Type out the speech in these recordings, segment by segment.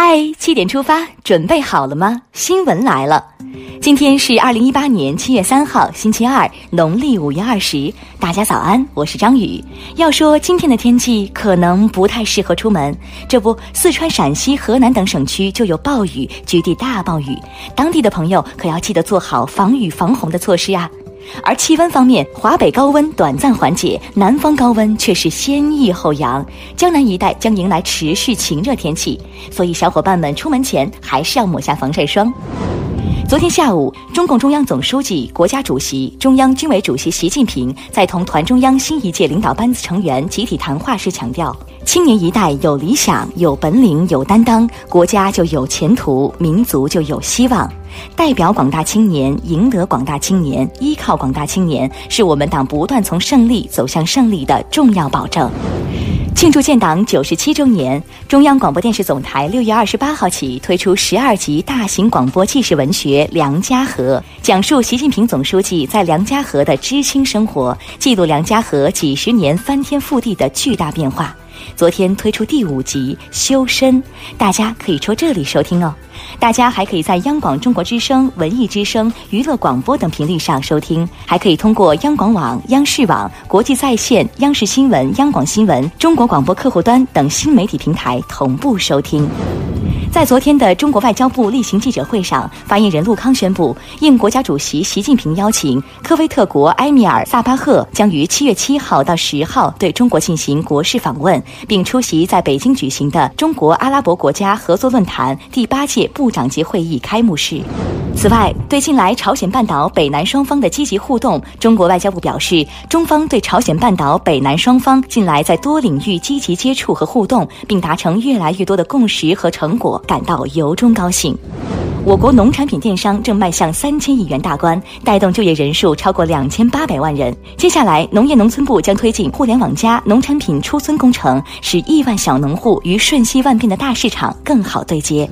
嗨，七点出发，准备好了吗？新闻来了，今天是二零一八年七月三号，星期二，农历五月二十。大家早安，我是张宇。要说今天的天气可能不太适合出门，这不，四川、陕西、河南等省区就有暴雨，局地大暴雨，当地的朋友可要记得做好防雨防洪的措施啊。而气温方面，华北高温短暂缓解，南方高温却是先抑后扬，江南一带将迎来持续晴热天气，所以小伙伴们出门前还是要抹下防晒霜。昨天下午，中共中央总书记、国家主席、中央军委主席习近平在同团中央新一届领导班子成员集体谈话时强调。青年一代有理想、有本领、有担当，国家就有前途，民族就有希望。代表广大青年，赢得广大青年，依靠广大青年，是我们党不断从胜利走向胜利的重要保证。庆祝建党九十七周年，中央广播电视总台六月二十八号起推出十二集大型广播纪实文学《梁家河》，讲述习近平总书记在梁家河的知青生活，记录梁家河几十年翻天覆地的巨大变化。昨天推出第五集《修身》，大家可以戳这里收听哦。大家还可以在央广中国之声、文艺之声、娱乐广播等频率上收听，还可以通过央广网、央视网、国际在线、央视新闻、央广新闻、中国广播客户端等新媒体平台同步收听。在昨天的中国外交部例行记者会上，发言人陆康宣布，应国家主席习近平邀请，科威特国埃米尔萨巴赫将于七月七号到十号对中国进行国事访问，并出席在北京举行的中国阿拉伯国家合作论坛第八届部长级会议开幕式。此外，对近来朝鲜半岛北南双方的积极互动，中国外交部表示，中方对朝鲜半岛北南双方近来在多领域积极接触和互动，并达成越来越多的共识和成果，感到由衷高兴。我国农产品电商正迈向三千亿元大关，带动就业人数超过两千八百万人。接下来，农业农村部将推进“互联网加”农产品出村工程，使亿万小农户与瞬息万变的大市场更好对接。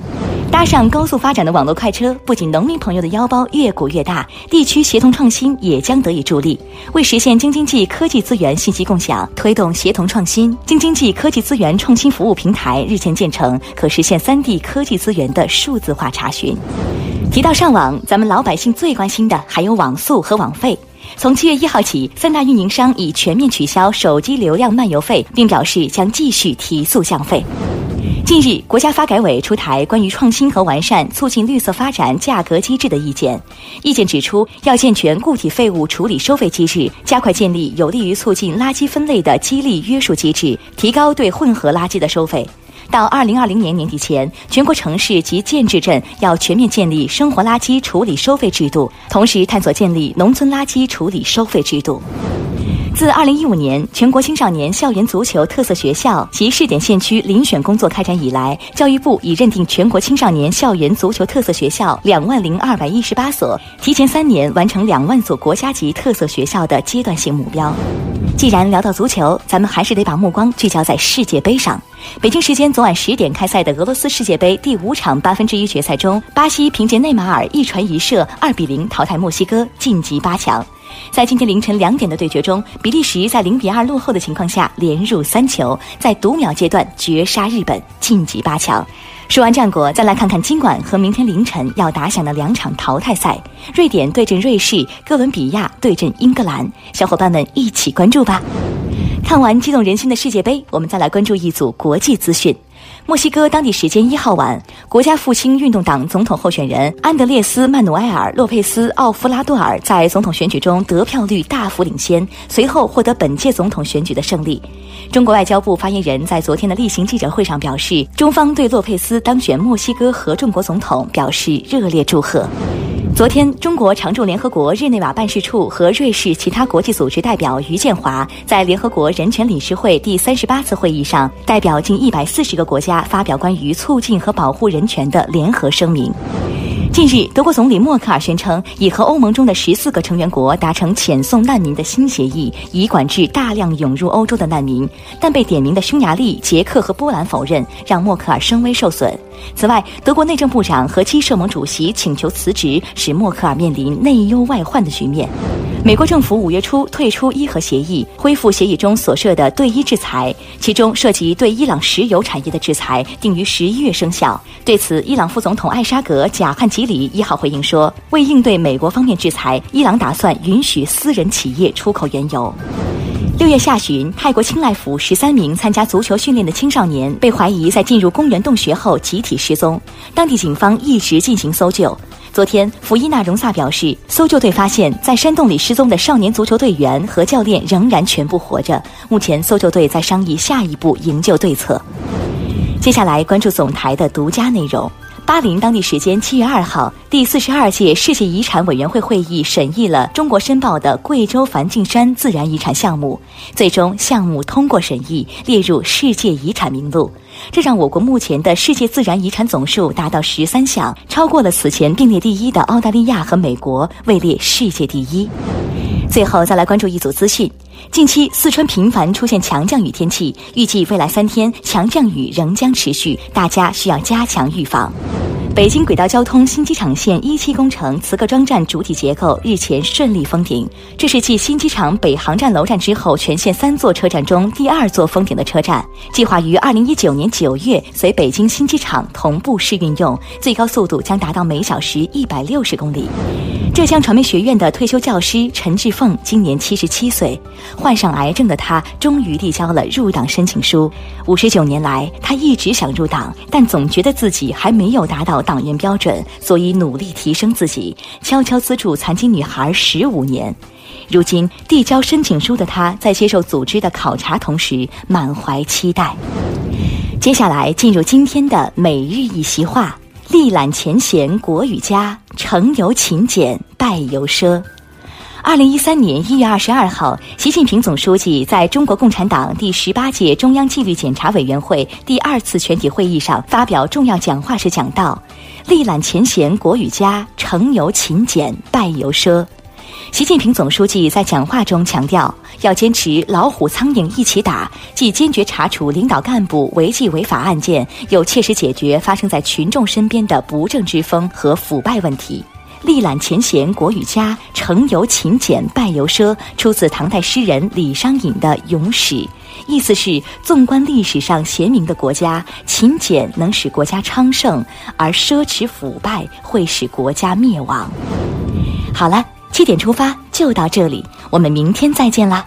搭上高速发展的网络快车，不仅农民朋友的腰包越鼓越大，地区协同创新也将得以助力。为实现京津冀科技资源信息共享，推动协同创新，京津冀科技资源创新服务平台日前建成，可实现三地科技资源的数字化查询。提到上网，咱们老百姓最关心的还有网速和网费。从七月一号起，三大运营商已全面取消手机流量漫游费，并表示将继续提速降费。近日，国家发改委出台关于创新和完善促进绿色发展价格机制的意见。意见指出，要健全固体废物处理收费机制，加快建立有利于促进垃圾分类的激励约束机制，提高对混合垃圾的收费。到二零二零年年底前，全国城市及建制镇要全面建立生活垃圾处理收费制度，同时探索建立农村垃圾处理收费制度。自二零一五年全国青少年校园足球特色学校及试点县区遴选工作开展以来，教育部已认定全国青少年校园足球特色学校两万零二百一十八所，提前三年完成两万所国家级特色学校的阶段性目标。既然聊到足球，咱们还是得把目光聚焦在世界杯上。北京时间昨晚十点开赛的俄罗斯世界杯第五场八分之一决赛中，巴西凭借内马尔一传一射，二比零淘汰墨西哥，晋级八强。在今天凌晨两点的对决中，比利时在零比二落后的情况下连入三球，在读秒阶段绝杀日本，晋级八强。说完战果，再来看看今晚和明天凌晨要打响的两场淘汰赛：瑞典对阵瑞士，哥伦比亚对阵英格兰。小伙伴们一起关注吧！看完激动人心的世界杯，我们再来关注一组国际资讯。墨西哥当地时间一号晚，国家复兴运动党总统候选人安德烈斯·曼努埃尔·洛佩斯·奥夫拉多尔在总统选举中得票率大幅领先，随后获得本届总统选举的胜利。中国外交部发言人在昨天的例行记者会上表示，中方对洛佩斯当选墨西哥合众国总统表示热烈祝贺。昨天，中国常驻联合国日内瓦办事处和瑞士其他国际组织代表于建华在联合国人权理事会第三十八次会议上，代表近一百四十个国家发表关于促进和保护人权的联合声明。近日，德国总理默克尔宣称已和欧盟中的十四个成员国达成遣送难民的新协议，以管制大量涌入欧洲的难民。但被点名的匈牙利、捷克和波兰否认，让默克尔声威受损。此外，德国内政部长和基社盟主席请求辞职，使默克尔面临内忧外患的局面。美国政府五月初退出伊核协议，恢复协议中所设的对伊制裁，其中涉及对伊朗石油产业的制裁定于十一月生效。对此，伊朗副总统艾沙格·贾汉吉里一号回应说，为应对美国方面制裁，伊朗打算允许私人企业出口原油。六月下旬，泰国清莱府十三名参加足球训练的青少年被怀疑在进入公园洞穴后集体失踪，当地警方一直进行搜救。昨天，福伊纳荣萨表示，搜救队发现，在山洞里失踪的少年足球队员和教练仍然全部活着。目前，搜救队在商议下一步营救对策。接下来，关注总台的独家内容。巴林当地时间七月二号，第四十二届世界遗产委员会会议审议了中国申报的贵州梵净山自然遗产项目，最终项目通过审议，列入世界遗产名录。这让我国目前的世界自然遗产总数达到十三项，超过了此前并列第一的澳大利亚和美国，位列世界第一。最后再来关注一组资讯：近期四川频繁出现强降雨天气，预计未来三天强降雨仍将持续，大家需要加强预防。北京轨道交通新机场线一期工程磁刻桩站主体结构日前顺利封顶，这是继新机场北航站楼站之后，全线三座车站中第二座封顶的车站。计划于二零一九年九月随北京新机场同步试运用，最高速度将达到每小时一百六十公里。浙江传媒学院的退休教师陈志凤今年七十七岁，患上癌症的他终于递交了入党申请书。五十九年来，他一直想入党，但总觉得自己还没有达到。党员标准，所以努力提升自己，悄悄资助残疾女孩十五年。如今递交申请书的她，在接受组织的考察同时，满怀期待。接下来进入今天的每日一席话：历览前贤国与家，成由勤俭败由奢。二零一三年一月二十二号，习近平总书记在中国共产党第十八届中央纪律检查委员会第二次全体会议上发表重要讲话时讲到：“历览前贤国与家，成由勤俭败由奢。”习近平总书记在讲话中强调，要坚持老虎苍蝇一起打，既坚决查处领导干部违纪违法案件，又切实解决发生在群众身边的不正之风和腐败问题。历览前贤国与家，成由勤俭败由奢，出自唐代诗人李商隐的《咏史》，意思是纵观历史上贤明的国家，勤俭能使国家昌盛，而奢侈腐败会使国家灭亡。好了，七点出发就到这里，我们明天再见啦。